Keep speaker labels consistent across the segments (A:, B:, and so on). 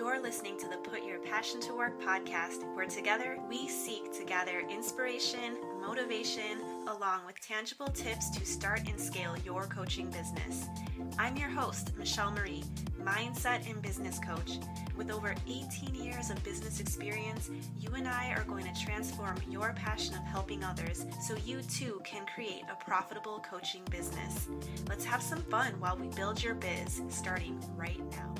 A: You're listening to the Put Your Passion to Work podcast, where together we seek to gather inspiration, motivation, along with tangible tips to start and scale your coaching business. I'm your host, Michelle Marie, mindset and business coach. With over 18 years of business experience, you and I are going to transform your passion of helping others so you too can create a profitable coaching business. Let's have some fun while we build your biz, starting right now.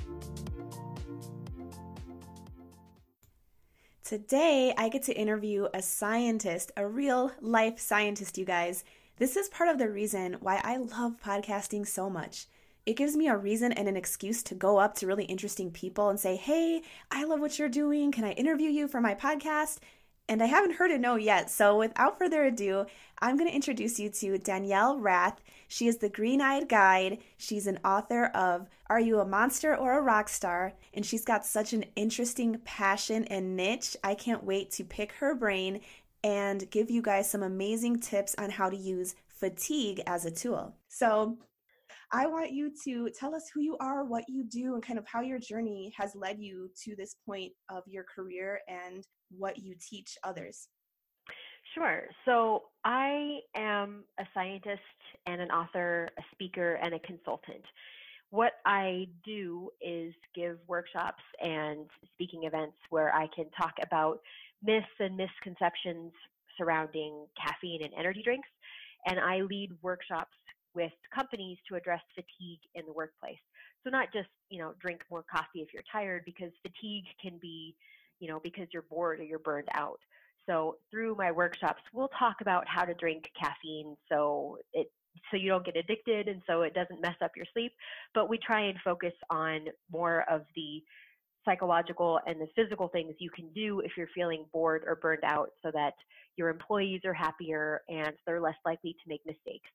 A: Today, I get to interview a scientist, a real life scientist, you guys. This is part of the reason why I love podcasting so much. It gives me a reason and an excuse to go up to really interesting people and say, Hey, I love what you're doing. Can I interview you for my podcast? And I haven't heard a no yet. So without further ado, I'm going to introduce you to Danielle Rath. She is the Green Eyed Guide. She's an author of Are You a Monster or a Rock Star? And she's got such an interesting passion and niche. I can't wait to pick her brain and give you guys some amazing tips on how to use fatigue as a tool. So, I want you to tell us who you are, what you do, and kind of how your journey has led you to this point of your career and what you teach others.
B: Sure. So I am a scientist and an author, a speaker, and a consultant. What I do is give workshops and speaking events where I can talk about myths and misconceptions surrounding caffeine and energy drinks. And I lead workshops with companies to address fatigue in the workplace. So not just, you know, drink more coffee if you're tired because fatigue can be, you know, because you're bored or you're burned out. So through my workshops, we'll talk about how to drink caffeine so it so you don't get addicted and so it doesn't mess up your sleep. But we try and focus on more of the psychological and the physical things you can do if you're feeling bored or burned out so that your employees are happier and they're less likely to make mistakes.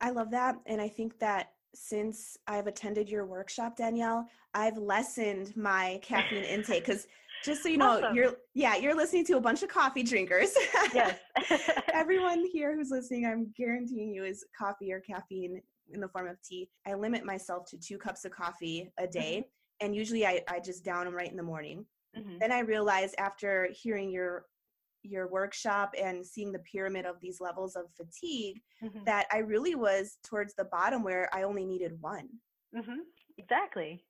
A: I love that. And I think that since I've attended your workshop, Danielle, I've lessened my caffeine intake because just so you know, awesome. you're yeah, you're listening to a bunch of coffee drinkers.
B: Yes.
A: Everyone here who's listening, I'm guaranteeing you is coffee or caffeine in the form of tea. I limit myself to two cups of coffee a day. Mm-hmm. And usually I, I just down them right in the morning. Mm-hmm. Then I realized after hearing your your workshop and seeing the pyramid of these levels of fatigue mm-hmm. that I really was towards the bottom where I only needed one.
B: Mm-hmm. Exactly.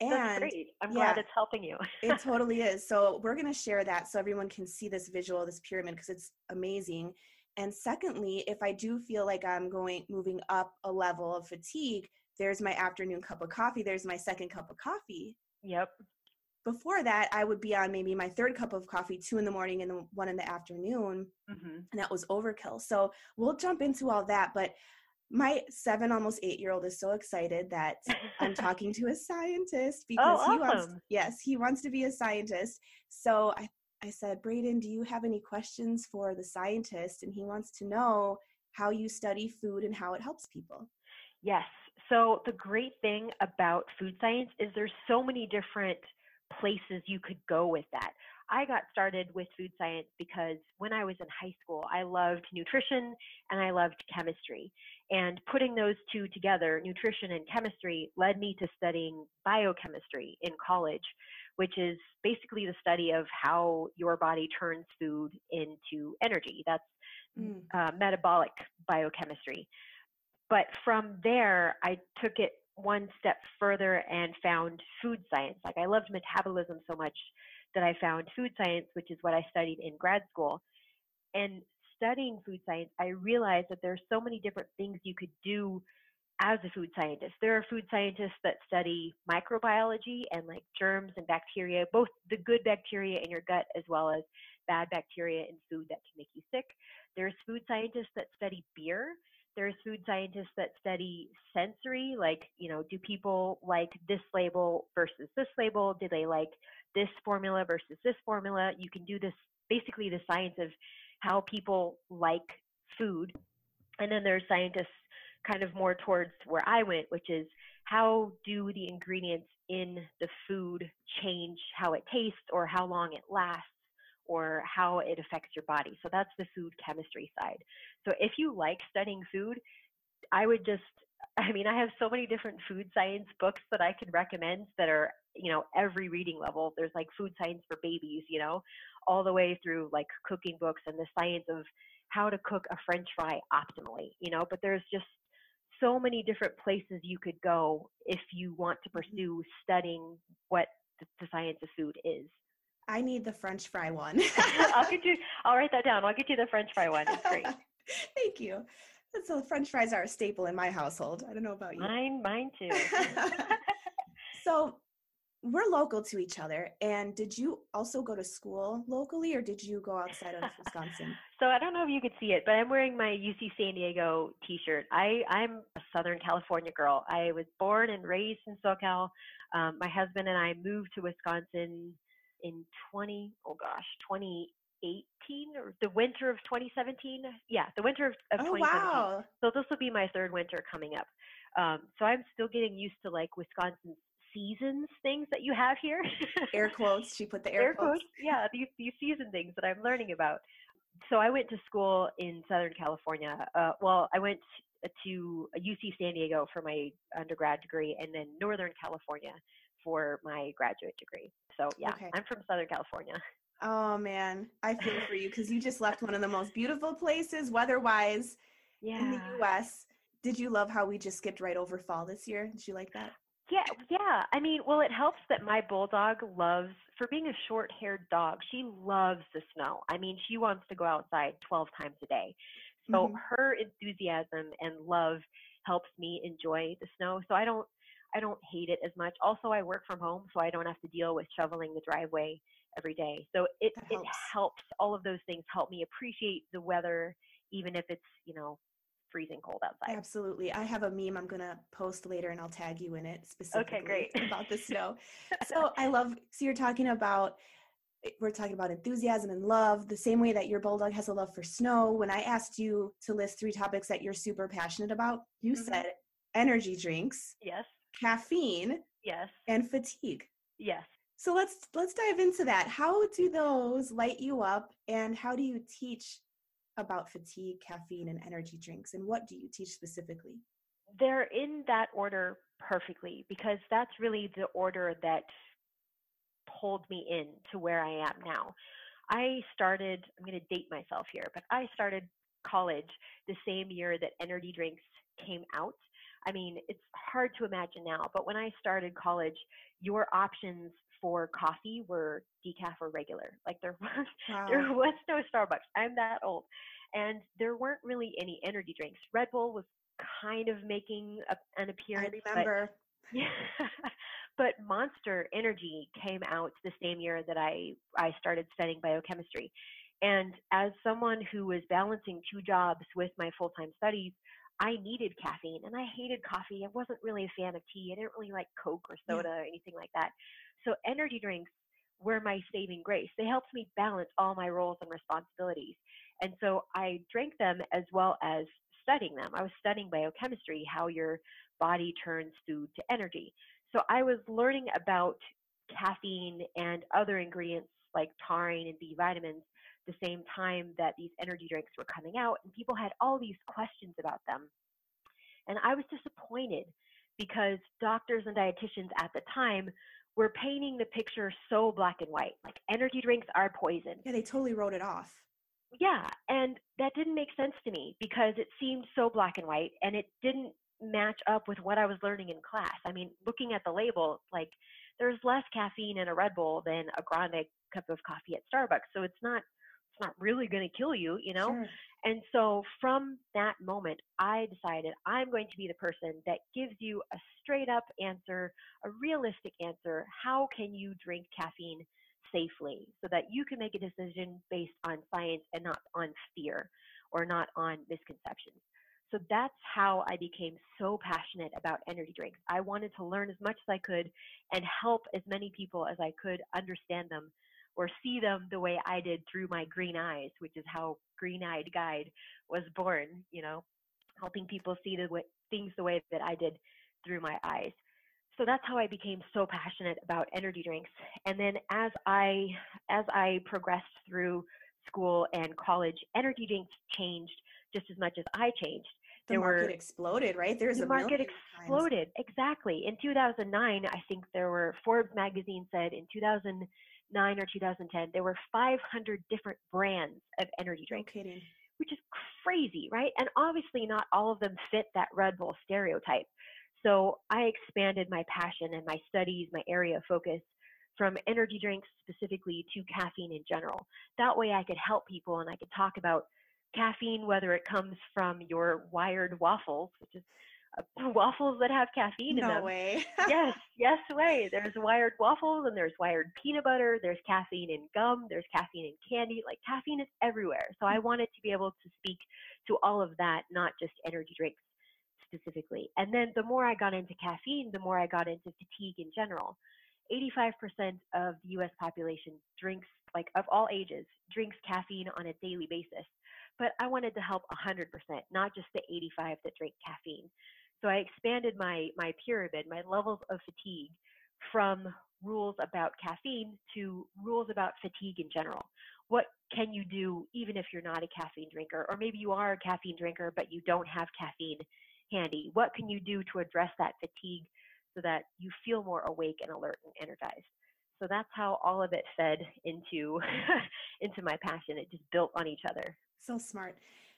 B: And That's great. I'm yeah, glad it's helping you.
A: it totally is. So we're going to share that so everyone can see this visual, this pyramid, because it's amazing. And secondly, if I do feel like I'm going moving up a level of fatigue, there's my afternoon cup of coffee. There's my second cup of coffee.
B: Yep
A: before that i would be on maybe my third cup of coffee two in the morning and the one in the afternoon mm-hmm. and that was overkill so we'll jump into all that but my seven almost eight year old is so excited that i'm talking to a scientist
B: oh, because
A: oh,
B: he
A: wants yes he wants to be a scientist. So i i said braden do you have any questions for the scientist? And he wants to know how you study food and how it helps people.
B: Yes. So the great thing about food science is there's so many different places you could go with that. I got started with food science because when I was in high school, I loved nutrition and I loved chemistry. And putting those two together, nutrition and chemistry, led me to studying biochemistry in college, which is basically the study of how your body turns food into energy. That's mm. uh, metabolic biochemistry. But from there, I took it one step further and found food science. Like I loved metabolism so much that I found food science, which is what I studied in grad school. And studying food science, I realized that there are so many different things you could do as a food scientist. There are food scientists that study microbiology and like germs and bacteria, both the good bacteria in your gut as well as bad bacteria in food that can make you sick. There's food scientists that study beer there's food scientists that study sensory, like, you know, do people like this label versus this label? Do they like this formula versus this formula? You can do this basically the science of how people like food. And then there's scientists kind of more towards where I went, which is how do the ingredients in the food change how it tastes or how long it lasts or how it affects your body. So that's the food chemistry side. So if you like studying food, I would just I mean, I have so many different food science books that I can recommend that are, you know, every reading level. There's like food science for babies, you know, all the way through like cooking books and the science of how to cook a french fry optimally, you know, but there's just so many different places you could go if you want to
A: Mm-hmm.
B: pursue studying what the, the science of food is.
A: I need the French fry one.
B: I'll get you. I'll write that down. I'll get you the French fry one. It's great.
A: Thank you. So French fries are a staple in my household. I don't know about you.
B: Mine, mine too.
A: so we're local to each other. And did you also go to school locally or did you go outside of Wisconsin?
B: So I don't know if you could see it, but I'm wearing my UC San Diego T-shirt. I I'm a Southern California girl. I was born and raised in SoCal. Um, my husband and I moved to Wisconsin in 20 oh gosh 2018 or the winter of 2017. Yeah, the winter of, of
A: Oh
B: 2017.
A: wow.
B: So this will be my third winter coming up. Um, so I'm still getting used to like Wisconsin's seasons things that you have here.
A: Air quotes. She put the air,
B: air quotes. Yeah, these these season things that I'm learning about. So I went to school in Southern California. Uh, well, I went to UC San Diego for my undergrad degree, and then Northern California for my graduate degree. So yeah,
A: Okay.
B: I'm from Southern California.
A: Oh man, I feel for you because you just left one of the most beautiful places weather-wise
B: Yeah.
A: in the U.S. Did you love how we just skipped right over fall this year? Did you like that?
B: Yeah, yeah. I mean, well, it helps that my bulldog loves, for being a short haired dog, she loves the snow. I mean, she wants to go outside 12 times a day. So
A: Mhm.
B: her enthusiasm and love helps me enjoy the snow. So I don't, I don't hate it as much. Also, I work from home, so I don't have to deal with shoveling the driveway every day. So it,
A: That
B: it
A: helps.
B: helps. All of those things help me appreciate the weather, even if it's, you know, freezing cold outside.
A: Absolutely. I have a meme I'm gonna post later, and I'll tag you in it specifically okay,
B: great.
A: about the snow. so I love. So you're talking about. eh, We're talking about enthusiasm and love, the same way that your bulldog has a love for snow. When I asked you to list three topics that you're super passionate about, you
B: Mhm.
A: said energy drinks,
B: Yes,
A: caffeine,
B: yes,
A: and fatigue.
B: yes.
A: So let's let's dive into that. How do those light you up and how do you teach about fatigue, caffeine and energy drinks and what do you teach specifically?
B: they're in that order perfectly because that's really the order that pulled me in to where I am now. I started, I'm going to date myself here, but I started college the same year that energy drinks came out. I mean, it's hard to imagine now, but when I started college, your options for coffee were decaf or regular. Like there was there was no Starbucks. I'm that old. And there weren't really any energy drinks. Red Bull was kind of making a, an
A: I
B: appearance. but-
A: remember.
B: yeah. but Monster Energy came out the same year that I, I started studying biochemistry. And as someone who was balancing two jobs with my full time studies, I needed caffeine and I hated coffee. I wasn't really a fan of tea. I didn't really like Coke or
A: Yeah.
B: soda or anything like that. So energy drinks were my saving grace. They helped me balance all my roles and responsibilities. And so I drank them as well as studying them. I was studying biochemistry, how your body turns food to energy. So I was learning about caffeine and other ingredients like taurine and B vitamins the same time that these energy drinks were coming out, and people had all these questions about them. And I was disappointed because doctors and dietitians at the time were painting the picture so black and white like energy drinks are poison.
A: Yeah, they totally wrote it off.
B: Yeah, and that didn't make sense to me because it seemed so black and white and it didn't match up with what I was learning in class. I mean, looking at the label, like there's less caffeine in a Red Bull than a grande cup of coffee at Starbucks. So it's not it's not really going to kill you, you know?
A: Sure.
B: And so from that moment, I decided I'm going to be the person that gives you a straight up answer, a realistic answer. How can you drink caffeine safely so that you can make a decision based on science and not on fear or not on misconceptions? So that's how I became so passionate about energy drinks. I wanted to learn as much as I could and help as many people as I could understand them or see them the way I did through my green eyes, which is how Green Eyed Guide was born, you know, helping people see the way, things the way that I did through my eyes. So that's how I became so passionate about energy drinks. And then as I as I progressed through school and college, energy drinks changed just as much as I changed.
A: The there market were, exploded, right? There's
B: the
A: a
B: market exploded times. exactly. In 2009, I think there were Forbes magazine said in 2009 or 2010 there were 500 different brands of energy drinks.
A: No
B: which is crazy, right? And obviously, not all of them fit that Red Bull stereotype. So I expanded my passion and my studies, my area of focus from energy drinks specifically to caffeine in general. That way I could help people and I could talk about caffeine, whether it comes from your wired waffles, which is waffles that have caffeine
A: no
B: in them.
A: No way.
B: yes, yes way. There's wired waffles and there's wired peanut butter. There's caffeine in gum. There's caffeine in candy. Like caffeine is everywhere. So I mm. wanted to be able to speak to all of that, not just energy drinks specifically. And then the more I got into caffeine, the more I got into fatigue in general. 85% of the US population drinks, like of all ages, drinks caffeine on a daily basis. But I wanted to help 100%, not just the 85 that drink caffeine. So I expanded my, my pyramid, my levels of fatigue from rules about caffeine to rules about fatigue in general. What can you do even if you're not a caffeine drinker? Or maybe you are a caffeine drinker, but you don't have caffeine handy. What can you do to address that fatigue so that you feel more awake and alert and energized. So that's how all of it fed into into my passion. It just built on each other.
A: So smart.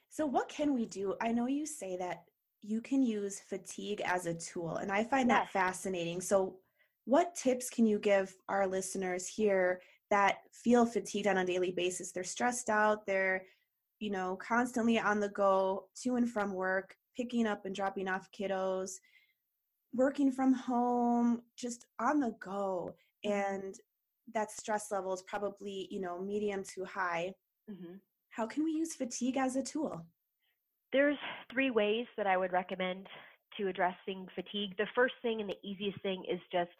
A: So what can we do? I know you say that you can use fatigue as a tool and I find yes. that fascinating. So what tips can you give our listeners here that feel fatigued on a daily basis? They're stressed out, they're you know, constantly on the go to and from work, picking up and dropping off kiddos working from home, just on the go, mm-hmm. and that stress level is probably, you know, medium to high. Mm-hmm. How can we use fatigue as a tool?
B: There's three ways that I would recommend to addressing fatigue. The first thing and the easiest thing is just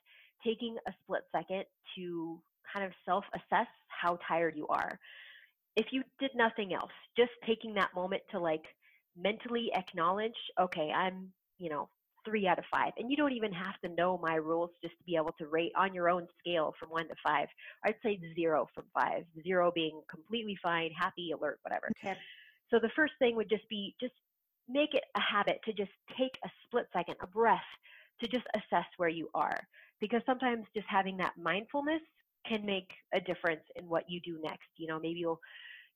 B: taking a split second to kind of self assess how tired you are. If you did nothing else, just taking that moment to like mentally acknowledge, okay, I'm, you know, three out of five. And you don't even have to know my rules just to be able to rate on your own scale from one to five. I'd say zero from five, zero being completely fine, happy, alert, whatever.
A: Okay.
B: So the first thing would just be just make it a habit to just take a split second, a breath, to just assess where you are. Because sometimes just having that mindfulness can make a difference in what you do next. You know, maybe you'll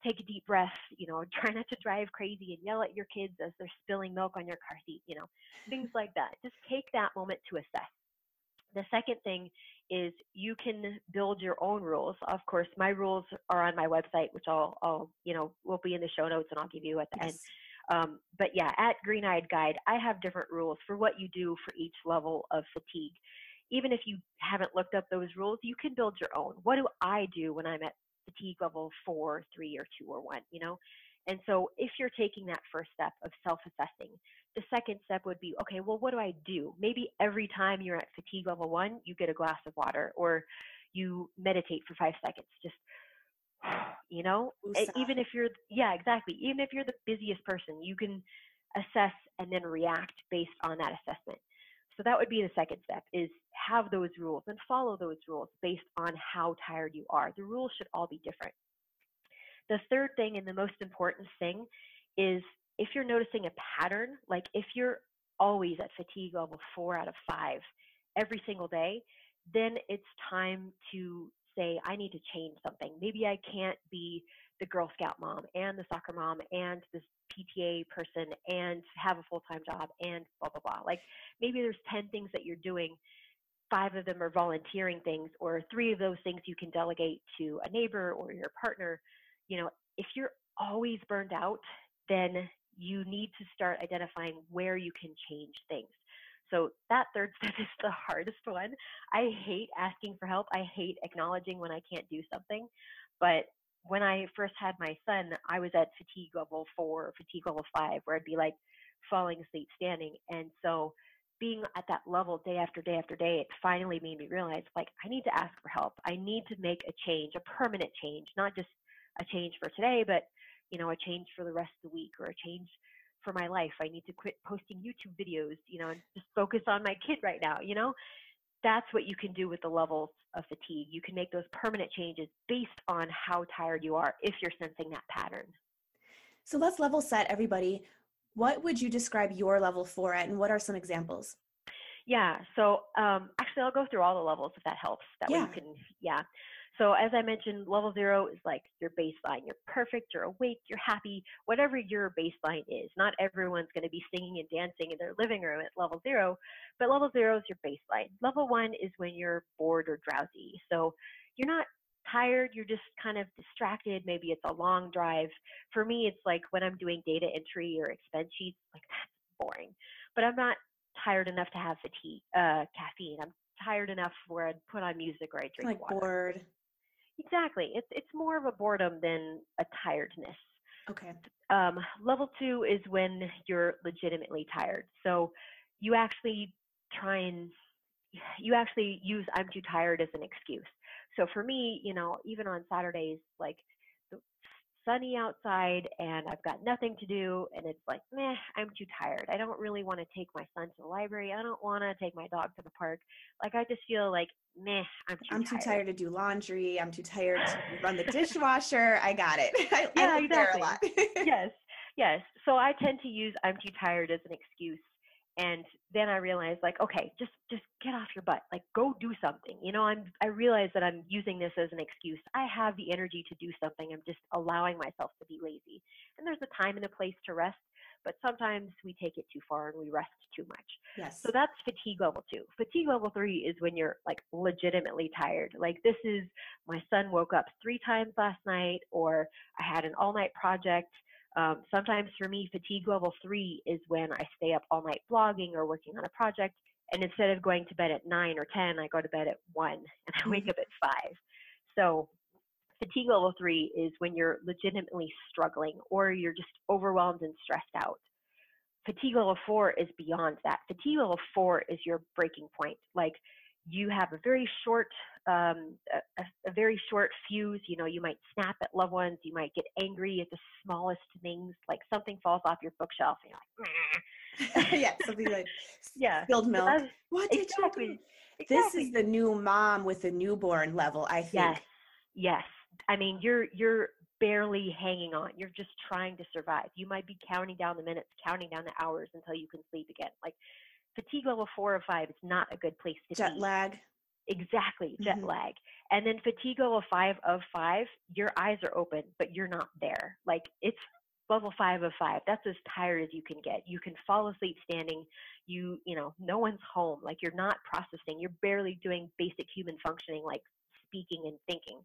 B: take a deep breath, you know, try not to drive crazy and yell at your kids as they're spilling milk on your car seat, you know, things like that. Just take that moment to assess. The second thing is you can build your own rules. Of course, my rules are on my website, which I'll, I'll you know, will be in the show notes and I'll give you at the yes. end. Um, but yeah, at Green Eyed Guide, I have different rules for what you do for each level of fatigue. Even if you haven't looked up those rules, you can build your own. What do I do when I'm at fatigue level four, three, or two, or one, you know? And so if you're taking that first step of self assessing, the second step would be okay, well, what do I do? Maybe every time you're at fatigue level one, you get a glass of water or you meditate for five seconds. Just, you know, even if you're, yeah, exactly. Even if you're the busiest person, you can assess and then react based on that assessment. So that would be the second step is have those rules and follow those rules based on how tired you are. The rules should all be different. The third thing and the most important thing is if you're noticing a pattern, like if you're always at fatigue level four out of five every single day, then it's time to say, I need to change something. Maybe I can't be the Girl Scout mom and the soccer mom and this PTA person and have a full time job and blah, blah, blah. Like maybe there's 10 things that you're doing. Five of them are volunteering things, or three of those things you can delegate to a neighbor or your partner. You know, if you're always burned out, then you need to start identifying where you can change things. So that third step is the hardest one. I hate asking for help. I hate acknowledging when I can't do something. But when I first had my son, I was at fatigue level four, fatigue level five, where I'd be like falling asleep standing. And so being at that level day after day after day, it finally made me realize like I need to ask for help. I need to make a change, a permanent change, not just a change for today, but you know, a change for the rest of the week or a change for my life. I need to quit posting YouTube videos, you know, and just focus on my kid right now, you know? that's what you can do with the levels of fatigue. You can make those permanent changes based on how tired you are if you're sensing that pattern.
A: So let's level set everybody. What would you describe your level for at, and what are some examples?
B: Yeah. So um, actually, I'll go through all the levels if that helps. That yeah. way you can, yeah. So as I mentioned, level zero is like your baseline. You're perfect. You're awake. You're happy. Whatever your baseline is. Not everyone's going to be singing and dancing in their living room at level zero, but level zero is your baseline. Level one is when you're bored or drowsy. So you're not tired, you're just kind of distracted. Maybe it's a long drive. For me, it's like when I'm doing data entry or expense sheets, like that's boring. But I'm not tired enough to have fatigue, uh, caffeine. I'm tired enough where I'd put on music or I drink
A: like
B: water.
A: bored.
B: Exactly. It's it's more of a boredom than a tiredness.
A: Okay.
B: Um, level two is when you're legitimately tired. So you actually try and you actually use I'm too tired as an excuse. So for me, you know, even on Saturdays, like sunny outside and I've got nothing to do and it's like, meh, I'm too tired. I don't really want to take my son to the library. I don't want to take my dog to the park. Like I just feel like, meh, I'm too
A: I'm
B: tired.
A: too tired to do laundry. I'm too tired to run the dishwasher. I got it. I,
B: yeah,
A: I
B: exactly.
A: a lot.
B: yes. Yes. So I tend to use I'm too tired as an excuse and then i realized like okay just just get off your butt like go do something you know i'm i realize that i'm using this as an excuse. I have the energy to do something i'm just allowing myself to be lazy and there's a time and a place to rest but sometimes we take it too far and we rest too much.
A: Yes.
B: so that's fatigue level two. Fatigue level three is when you're like legitimately tired like this is my son woke up three times last night or i had an all night project um, sometimes for me, fatigue level three is when I stay up all night blogging or working on a project. And instead of going to bed at nine or 10, I go to bed at one and I wake mm-hmm. up at five. So fatigue level three is when you're legitimately struggling or you're just overwhelmed and stressed out. Fatigue level four is beyond that. Fatigue level four is your breaking point. Like you have a very short um, a, a, very short fuse you know you might snap at loved ones you might get angry at the smallest things like something falls off your bookshelf and
A: you're like yeah something like
B: yeah
A: spilled milk.
B: what did exactly,
A: you do?
B: Exactly.
A: this is the new mom with the newborn level i think.
B: yes yes. I mean you're you're barely hanging on. You're just trying to survive. You might be counting down the minutes counting down the hours until you can sleep again. Like fatigue level four or five is not a good place to be
A: jet
B: be.
A: lag.
B: Exactly, jet mm-hmm. lag. And then fatigue level five of five, your eyes are open, but you're not there. Like it's level five of five. That's as tired as you can get. You can fall asleep standing. You, you know, no one's home. Like you're not processing. You're barely doing basic human functioning like speaking and thinking.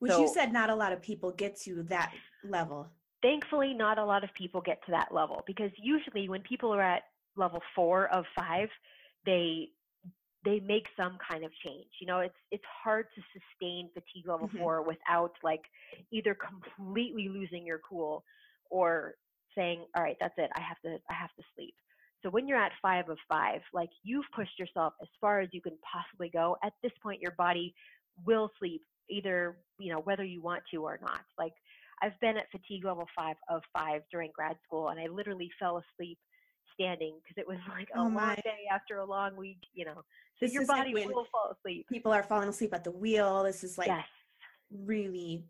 A: Which so, you said not a lot of people get to that level.
B: Thankfully, not a lot of people get to that level because usually when people are at level four of five, they they make some kind of change. You know, it's it's hard to sustain fatigue level mm-hmm. four without like either completely losing your cool or saying, All right, that's it, I have to I have to sleep. So when you're at five of five, like you've pushed yourself as far as you can possibly go. At this point your body will sleep either, you know, whether you want to or not. Like I've been at fatigue level five of five during grad school and I literally fell asleep standing because it was like a oh long day after a long week, you know. So this your body will fall asleep.
A: People are falling asleep at the wheel. This is like
B: yes.
A: really,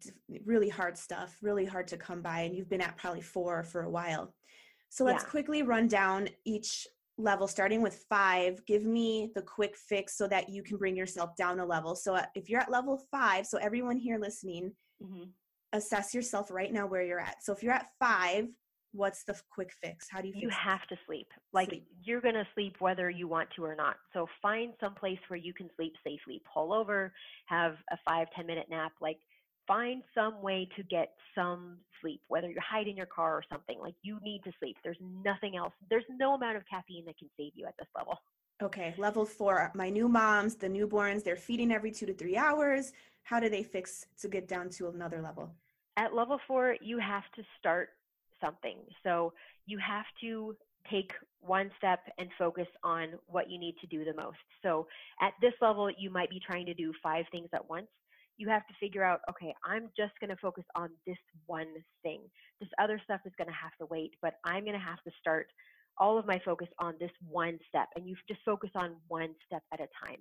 A: really hard stuff, really hard to come by. And you've been at probably four for a while. So let's yeah. quickly run down each level, starting with five. Give me the quick fix so that you can bring yourself down a level. So uh, if you're at level five, so everyone here listening, mm-hmm. assess yourself right now where you're at. So if you're at five, what's the quick fix? How do you?
B: You have to sleep. Like sleep. you're gonna sleep whether you want to or not. So find some place where you can sleep safely. Pull over, have a five ten minute nap. Like find some way to get some sleep. Whether you hide in your car or something. Like you need to sleep. There's nothing else. There's no amount of caffeine that can save you at this level.
A: Okay, level four. My new moms, the newborns, they're feeding every two to three hours. How do they fix to get down to another level?
B: At level four, you have to start something. So you have to take one step and focus on what you need to do the most. So at this level, you might be trying to do five things at once. You have to figure out, okay, I'm just going to focus on this one thing. This other stuff is going to have to wait, but I'm going to have to start all of my focus on this one step. And you just focus on one step at a time.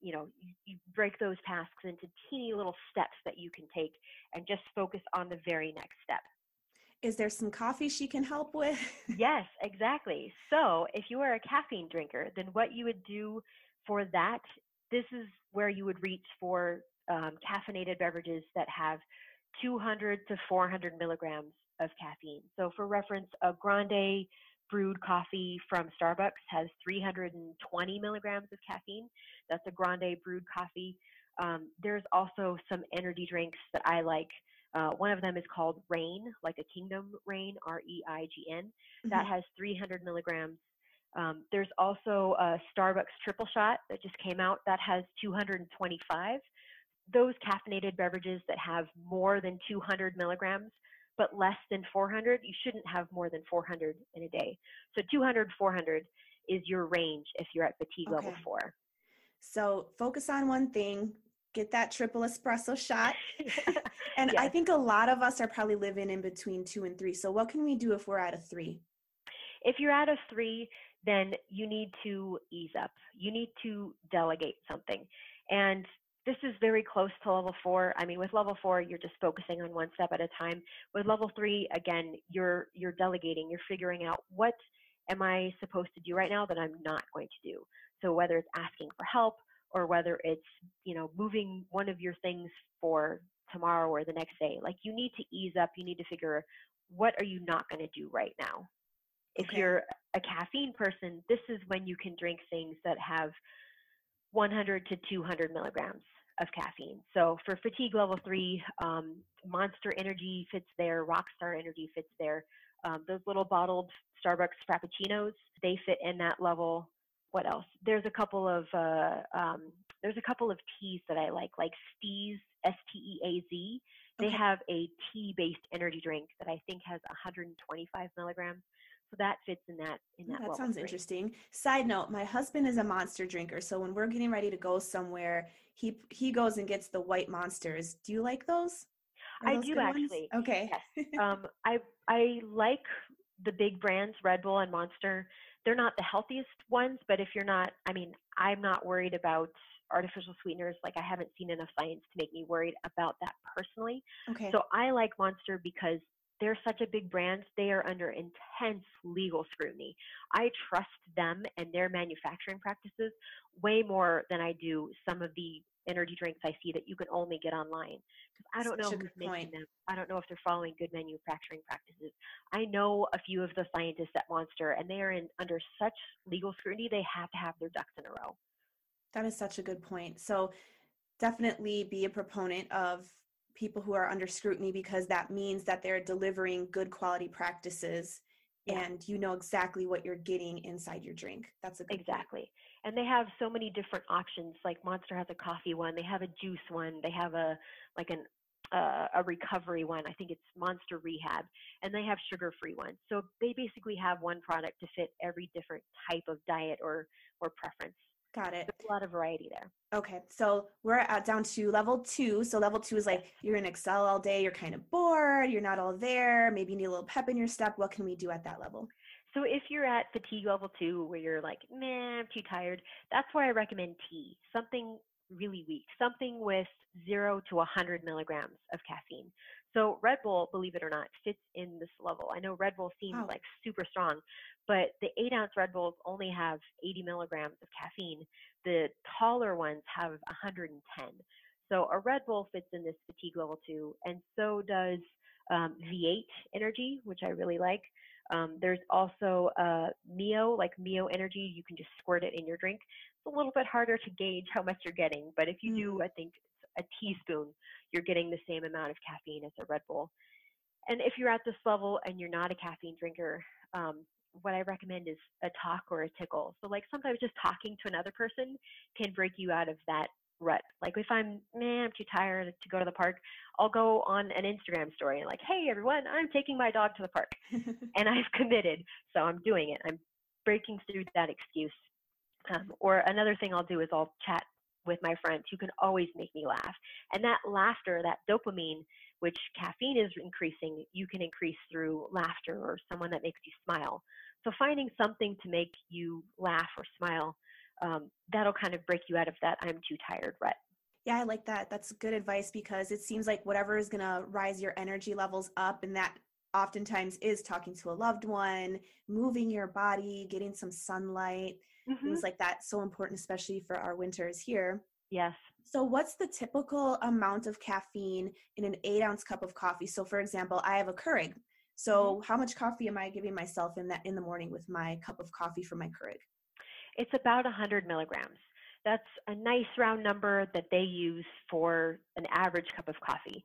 B: You know, you, you break those tasks into teeny little steps that you can take and just focus on the very next step.
A: Is there some coffee she can help with?
B: yes, exactly. So, if you are a caffeine drinker, then what you would do for that, this is where you would reach for um, caffeinated beverages that have 200 to 400 milligrams of caffeine. So, for reference, a grande brewed coffee from Starbucks has 320 milligrams of caffeine. That's a grande brewed coffee. Um, there's also some energy drinks that I like. Uh, one of them is called Reign, like a kingdom Reign, R E I G N. Mm-hmm. That has 300 milligrams. Um, there's also a Starbucks triple shot that just came out that has 225. Those caffeinated beverages that have more than 200 milligrams but less than 400, you shouldn't have more than 400 in a day. So 200, 400 is your range if you're at fatigue okay. level four.
A: So focus on one thing, get that triple espresso shot. and yes. I think a lot of us are probably living in between two and three. So what can we do if we're at a three?
B: If you're at a three, then you need to ease up. You need to delegate something. And this is very close to level four. I mean, with level four, you're just focusing on one step at a time. With level three, again, you're you're delegating. You're figuring out what am I supposed to do right now that I'm not going to do. So whether it's asking for help or whether it's you know moving one of your things for tomorrow or the next day, like you need to ease up. You need to figure what are you not going to do right now. If okay. you're a caffeine person, this is when you can drink things that have 100 to 200 milligrams of caffeine. So for fatigue level three, um, Monster Energy fits there, Rockstar Energy fits there. Um, those little bottled Starbucks Frappuccinos, they fit in that level. What else? There's a couple of uh, um, there's a couple of teas that I like, like Steaz, S T E A Z. They okay. have a tea-based energy drink that I think has 125 milligrams. So that fits in that in that.
A: that sounds three. interesting. Side note: My husband is a monster drinker, so when we're getting ready to go somewhere, he he goes and gets the white monsters. Do you like those?
B: I do actually.
A: Ones? Okay.
B: Yes. um, I I like the big brands, Red Bull and Monster. They're not the healthiest ones, but if you're not, I mean, I'm not worried about artificial sweeteners. Like I haven't seen enough science to make me worried about that personally. Okay. So I like Monster because they're such a big brand, they are under intense legal scrutiny. I trust them and their manufacturing practices way more than I do some of the energy drinks I see that you can only get online. Because I don't know who's making point. them. I don't know if they're following good manufacturing practices. I know a few of the scientists at Monster, and they are in under such legal scrutiny. They have to have their ducks in a row.
A: That is such a good point. So definitely be a proponent of people who are under scrutiny because that means that they're delivering good quality practices yeah. and you know exactly what you're getting inside your drink. That's a
B: exactly.
A: Point.
B: And they have so many different options. Like Monster has a coffee one, they have a juice one, they have a like an uh, a recovery one. I think it's Monster Rehab, and they have sugar-free ones. So they basically have one product to fit every different type of diet or or preference.
A: Got it.
B: There's a lot of variety there.
A: Okay, so we're at down to level two. So level two is like you're in Excel all day, you're kind of bored, you're not all there, maybe you need a little pep in your step. What can we do at that level?
B: So if you're at fatigue level two, where you're like, man, I'm too tired, that's where I recommend tea. Something really weak, something with zero to 100 milligrams of caffeine. So Red Bull, believe it or not, fits in this level. I know Red Bull seems wow. like super strong, but the eight ounce Red Bulls only have 80 milligrams of caffeine. The taller ones have 110. So a Red Bull fits in this fatigue level two, and so does um, V8 Energy, which I really like. Um, there's also uh, Mio, like Mio Energy. You can just squirt it in your drink. It's a little bit harder to gauge how much you're getting, but if you do, mm. I think a teaspoon, you're getting the same amount of caffeine as a Red Bull. And if you're at this level and you're not a caffeine drinker, um, what I recommend is a talk or a tickle. So, like sometimes just talking to another person can break you out of that rut. Like if I'm, man, I'm too tired to go to the park, I'll go on an Instagram story and like, hey everyone, I'm taking my dog to the park, and I've committed, so I'm doing it. I'm breaking through that excuse. Um, or another thing I'll do is I'll chat with my friends who can always make me laugh. And that laughter, that dopamine, which caffeine is increasing, you can increase through laughter or someone that makes you smile. So finding something to make you laugh or smile, um, that'll kind of break you out of that I'm too tired rut.
A: Yeah, I like that. That's good advice because it seems like whatever is going to rise your energy levels up and that oftentimes is talking to a loved one, moving your body, getting some sunlight,
B: Mm-hmm.
A: things like that. So important, especially for our winters here.
B: Yes.
A: So, what's the typical amount of caffeine in an eight ounce cup of coffee? So, for example, I have a Keurig. So,
B: Mm-hmm.
A: how much coffee am I giving myself in that in the morning with my cup of coffee for my Keurig?
B: It's about 100 milligrams. That's a nice round number that they use for an average cup of coffee.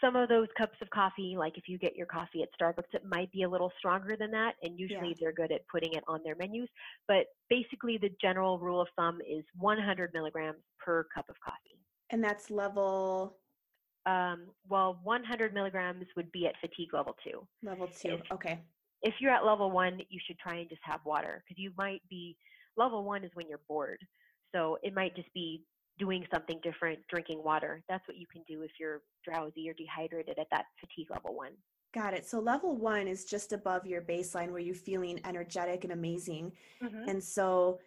B: Some of those cups of coffee, like if you get your coffee at Starbucks, it might be a little stronger than that, and usually
A: Yeah.
B: they're good at putting it on their menus. But basically, the general rule of thumb is 100 milligrams per cup of coffee.
A: And that's level
B: Um, well, 100 milligrams would be at fatigue level two.
A: level two.
B: If-
A: Okay.
B: if you're at level one, you should try and just have water because you might be level one is when you're bored. So it might just be doing something different, drinking water. That's what you can do if you're drowsy or dehydrated at that fatigue level one.
A: Got it. So level one is just above your baseline where you're feeling energetic and amazing. And so,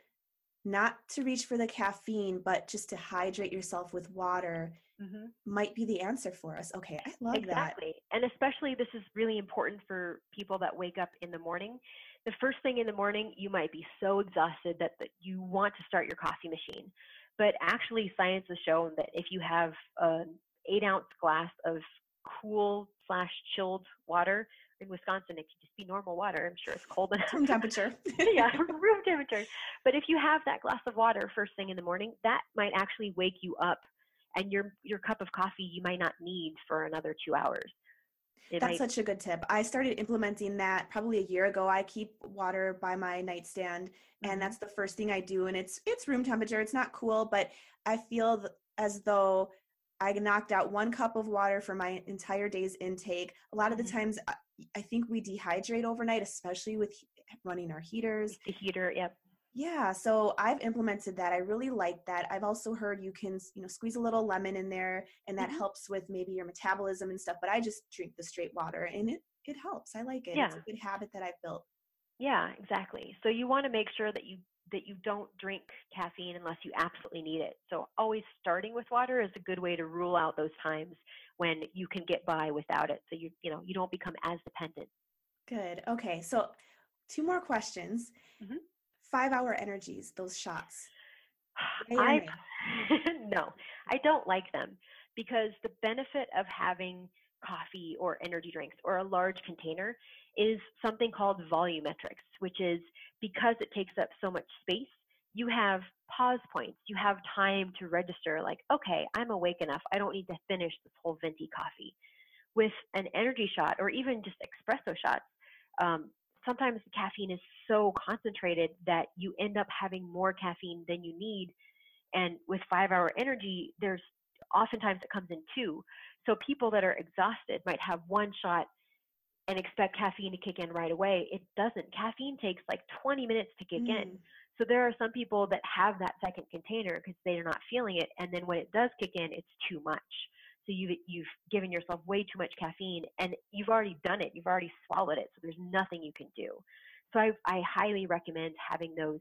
A: not to reach for the caffeine, but just to hydrate yourself with water
B: Mhm.
A: might be the answer for us. Okay, I love that.
B: Exactly. And especially this is really important for people that wake up in the morning. The first thing in the morning, you might be so exhausted that, that you want to start your coffee machine. But actually, science has shown that if you have an eight ounce glass of cool slash chilled water, in Wisconsin, it could just be normal water. I'm sure it's cold enough.
A: Room temperature.
B: yeah, room temperature. But if you have that glass of water first thing in the morning, that might actually wake you up, and your your cup of coffee you might not need for another two hours. It
A: That's
B: might,
A: such a good tip. I started implementing that probably a year ago. I keep water by my nightstand
B: Mhm.
A: and that's the first thing I do and it's it's room temperature. It's not cool, but I feel th- as though I knocked out one cup of water for my entire day's intake. A lot of the
B: Mhm.
A: times I, I think we dehydrate overnight, especially with running our heaters.
B: the heater. Yep.
A: Yeah, so I've implemented that. I really like that. I've also heard you can, you know, squeeze a little lemon in there and that
B: Mhm.
A: helps with maybe your metabolism and stuff, but I just drink the straight water and it it helps. I like it. It's
B: Yeah.
A: a good habit that I've built.
B: Yeah, exactly. So you want to make sure that you that you don't drink caffeine unless you absolutely need it. So always starting with water is a good way to rule out those times when you can get by without it. So you you know you don't become as dependent.
A: Good. Okay. So two more questions.
B: Mhm.
A: 5-hour energies, those shots.
B: I no, I don't like them because the benefit of having coffee or energy drinks or a large container is something called volumetrics, which is because it takes up so much space, you have pause points. You have time to register, like, okay, I'm awake enough. I don't need to finish this whole venti coffee. With an energy shot or even just espresso shots, um, sometimes the caffeine is so concentrated that you end up having more caffeine than you need. And with five hour energy, there's oftentimes it comes in two. So people that are exhausted might have one shot and expect caffeine to kick in right away. It doesn't. Caffeine takes like 20 minutes to kick in.
A: Mm.
B: So there are some people that have that second container because they're not feeling it, and then when it does kick in, it's too much. So you've you've given yourself way too much caffeine, and you've already done it. You've already swallowed it. So there's nothing you can do. So I I highly recommend having those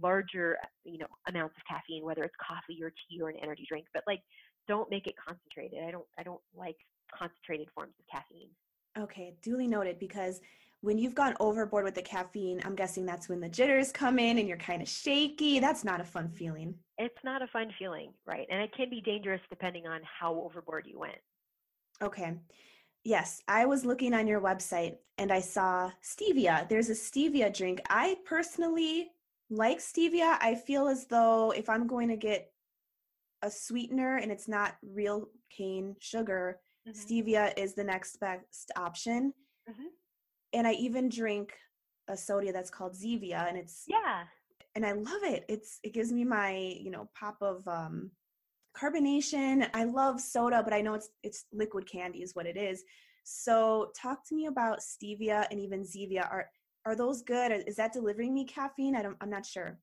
B: larger you know amounts of caffeine, whether it's coffee or tea or an energy drink. But like, don't make it concentrated. I don't I don't like concentrated forms of caffeine.
A: Okay, duly noted because when you've gone overboard with the caffeine, I'm guessing that's when the jitters come in and you're kind of shaky. That's not a fun feeling.
B: It's not a fun feeling, right? And it can be dangerous depending on how overboard you went.
A: Okay. Yes, I was looking on your website and I saw stevia. There's a stevia drink. I personally like stevia. I feel as though if I'm going to get a sweetener and it's not real cane sugar,
B: Mm-hmm.
A: stevia is the next best option.
B: Mhm.
A: And I even drink a soda that's called Zevia and it's
B: Yeah.
A: and I love it. It's it gives me my, you know, pop of um carbonation. I love soda, but I know it's it's liquid candy is what it is. So talk to me about stevia and even Zevia. Are are those good? Is that delivering me caffeine? I don't I'm not sure.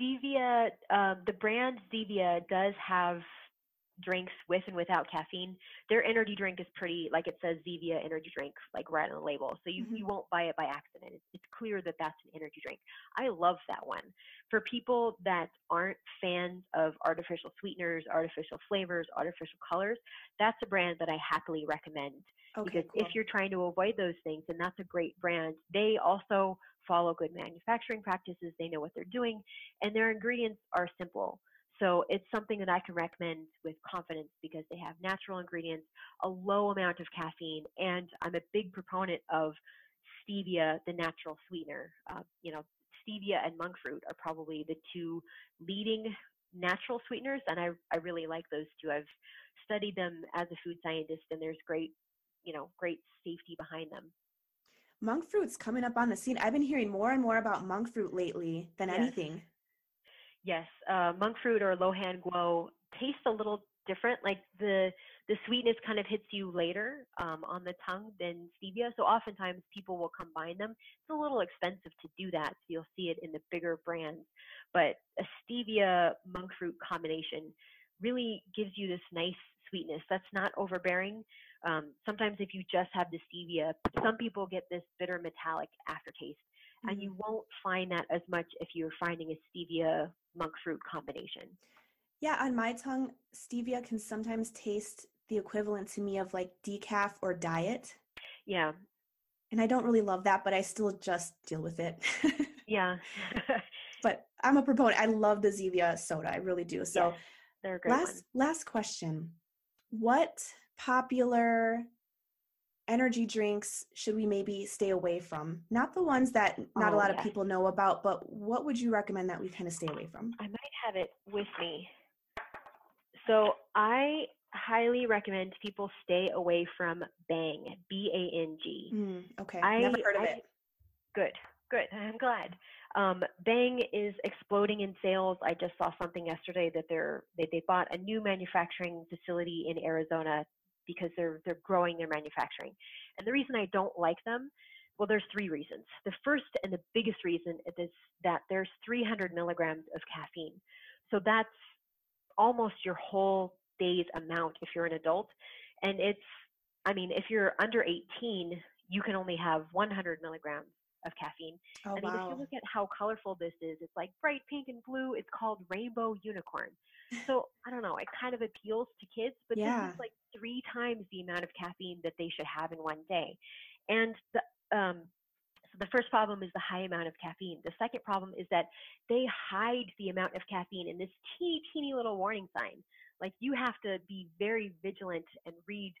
B: Zevia, um, the brand Zevia does have drinks with and without caffeine. Their energy drink is pretty, like it says Zevia energy drink, like right on the label. So you,
A: Mhm.
B: you won't buy it by accident. It's, it's clear that that's an energy drink. I love that one. For people that aren't fans of artificial sweeteners, artificial flavors, artificial colors, that's a brand that I happily recommend
A: Okay,
B: because
A: cool.
B: if you're trying to avoid those things, and that's a great brand, they also follow good manufacturing practices. They know what they're doing, and their ingredients are simple. So it's something that I can recommend with confidence because they have natural ingredients, a low amount of caffeine, and I'm a big proponent of stevia, the natural sweetener. Uh, you know, stevia and monk fruit are probably the two leading natural sweeteners, and I, I really like those two. I've studied them as a food scientist, and there's great, you know, great safety behind them.
A: monk fruit's coming up on the scene. I've been hearing more and more about monk fruit lately than
B: Yes.
A: anything.
B: Yes, uh, monk fruit or Lohan Guo tastes a little different. Like the the sweetness kind of hits you later um, on the tongue than stevia. So oftentimes people will combine them. It's a little expensive to do that. So you'll see it in the bigger brands. But a stevia monk fruit combination really gives you this nice sweetness that's not overbearing. Um, sometimes if you just have the stevia, some people get this bitter metallic aftertaste and
A: Mhm.
B: you won't find that as much if you're finding a stevia monk fruit combination.
A: Yeah, on my tongue, stevia can sometimes taste the equivalent to me of like decaf or diet.
B: Yeah,
A: And I don't really love that, but I still just deal with it.
B: yeah,
A: but I'm a proponent. I love the Zevia soda. I really do. So
B: Yes, they're a great
A: last
B: one.
A: last question. What popular energy drinks should we maybe stay away from? Not the ones that not a
B: Oh,
A: lot of people know about, but what would you recommend that we kind of stay away from?
B: I might have it with me. So I highly recommend people stay away from Bang, B A N G.
A: Mm, okay,
B: I
A: never heard of
B: I-
A: it.
B: Good, good. I'm glad. Um, Bang is exploding in sales. I just saw something yesterday that they're they, they bought a new manufacturing facility in Arizona because they're they're growing their manufacturing. And the reason I don't like them, well, there's three reasons. The first and the biggest reason is that there's 300 milligrams of caffeine. So that's almost your whole day's amount if you're an adult. And it's, I mean, if you're under 18, you can only have 100 milligrams of caffeine.
A: Oh
B: I mean, if you look at how colorful this is, it's like bright pink and blue. It's called Rainbow Unicorn. So I don't know, it kind of appeals to kids, but
A: Yeah.
B: this is like three times the amount of caffeine that they should have in one day. And the um, so the first problem is the high amount of caffeine. The second problem is that they hide the amount of caffeine in this teeny, teeny little warning sign. Like you have to be very vigilant and read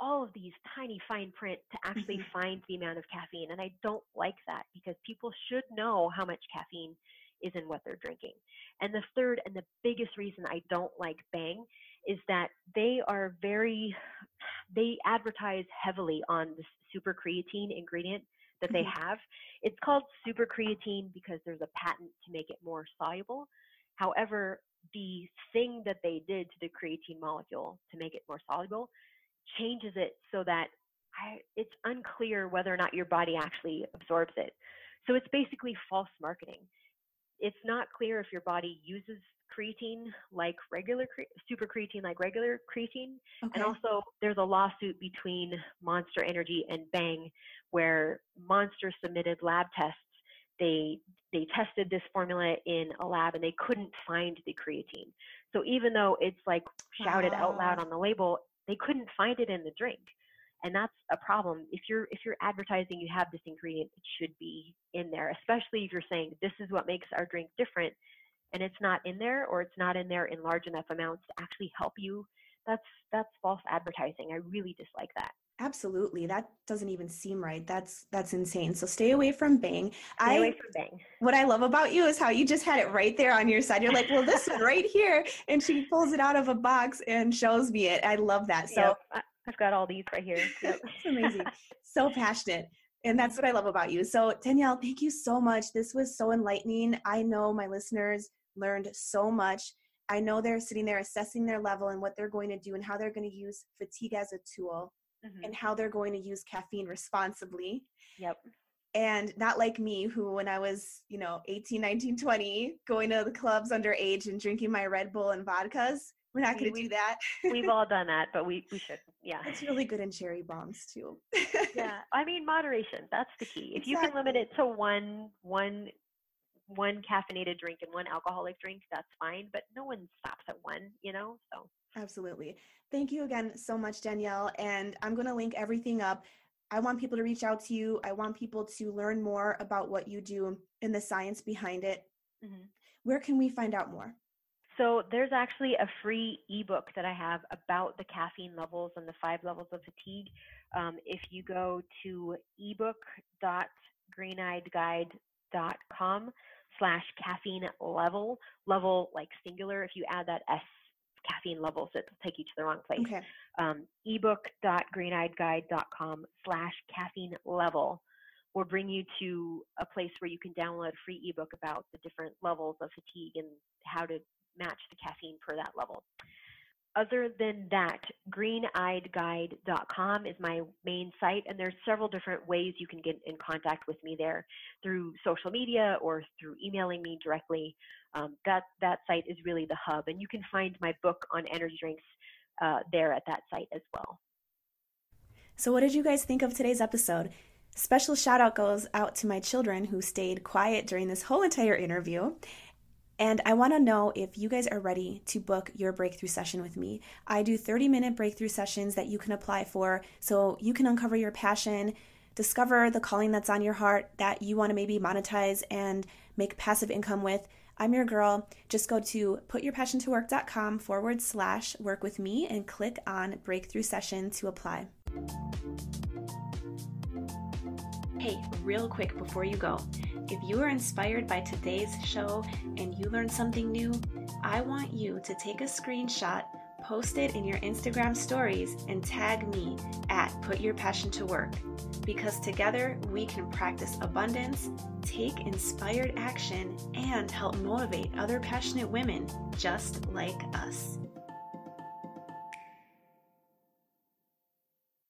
B: all of these tiny fine print to actually
A: Mhm.
B: find the amount of caffeine. And I don't like that because people should know how much caffeine is in what they're drinking. And the third and the biggest reason I don't like Bang is that they are very, they advertise heavily on the super creatine ingredient that they
A: Mhm.
B: have. It's called super creatine because there's a patent to make it more soluble. However, the thing that they did to the creatine molecule to make it more soluble changes it so that I, it's unclear whether or not your body actually absorbs it. So it's basically false marketing. It's not clear if your body uses creatine like regular cre- super creatine like regular creatine
A: Okay.
B: and also, there's a lawsuit between Monster Energy and Bang, where Monster submitted lab tests. They they tested this formula in a lab and they couldn't find the creatine. So even though it's like shouted out loud on the label, they couldn't find it in the drink, and that's a problem. If you're if you're advertising you have this ingredient, it should be in there. Especially if you're saying this is what makes our drink different, and it's not in there, or it's not in there in large enough amounts to actually help you that's that's false advertising. I really dislike that.
A: Absolutely. That doesn't even seem right. That's that's insane. So stay away from Bang.
B: Stay
A: I
B: away from Bang.
A: what I love about you is how you just had it right there on your side. You're like, well, this one right here. And she pulls it out of a box and shows me it. I love that. So
B: Yep, I've got all these right here. Yep.
A: it's amazing. So passionate. And that's what I love about you. So Danielle, thank you so much. This was so enlightening. I know my listeners learned so much. I know they're sitting there assessing their level and what they're going to do and how they're going to use fatigue as a tool
B: Mhm.
A: and how they're going to use caffeine responsibly.
B: Yep.
A: and not like me who when i was you know 18 19 20 going to the clubs underage and drinking my red bull and vodkas we're not going to do that
B: We've all done that, but we we should. Yeah.
A: it's really good in cherry bombs too
B: Yeah. I mean moderation. That's the key. If you can limit it to one one one caffeinated drink and one alcoholic drink, that's fine. But no one stops at one, you know. So
A: Absolutely. Thank you again so much, Danielle. And I'm going to link everything up. I want people to reach out to you. I want people to learn more about what you do and the science behind it. Mm-hmm. Where can we find out more?
B: So there's actually a free ebook that I have about the caffeine levels and the five levels of fatigue. Um, if you go to ebook.greeneyedguide.com slash caffeine level, level like singular, if you add that S caffeine levels, it'll take you to the wrong place. Okay. Um, ebook.greeneyedguide.com slash caffeine level will bring you to a place where you can download a free ebook about the different levels of fatigue and how to match the caffeine per that level. Other than that, greeneyedguide.com is my main site, and there's several different ways you can get in contact with me there through social media or through emailing me directly. Um, that that site is really the hub, and you can find my book on energy drinks uh, there at that site as well.
A: So, what did you guys think of today's episode? Special shout out goes out to my children who stayed quiet during this whole entire interview. And I want to know if you guys are ready to book your breakthrough session with me. I do 30 minute breakthrough sessions that you can apply for so you can uncover your passion, discover the calling that's on your heart that you want to maybe monetize and make passive income with. I'm your girl. Just go to putyourpassiontowork.com forward slash work with me and click on breakthrough session to apply. Hey, real quick before you go. If you are inspired by today's show and you learned something new, I want you to take a screenshot, post it in your Instagram stories, and tag me at Put Your Passion to Work. Because together we can practice abundance, take inspired action, and help motivate other passionate women just like us.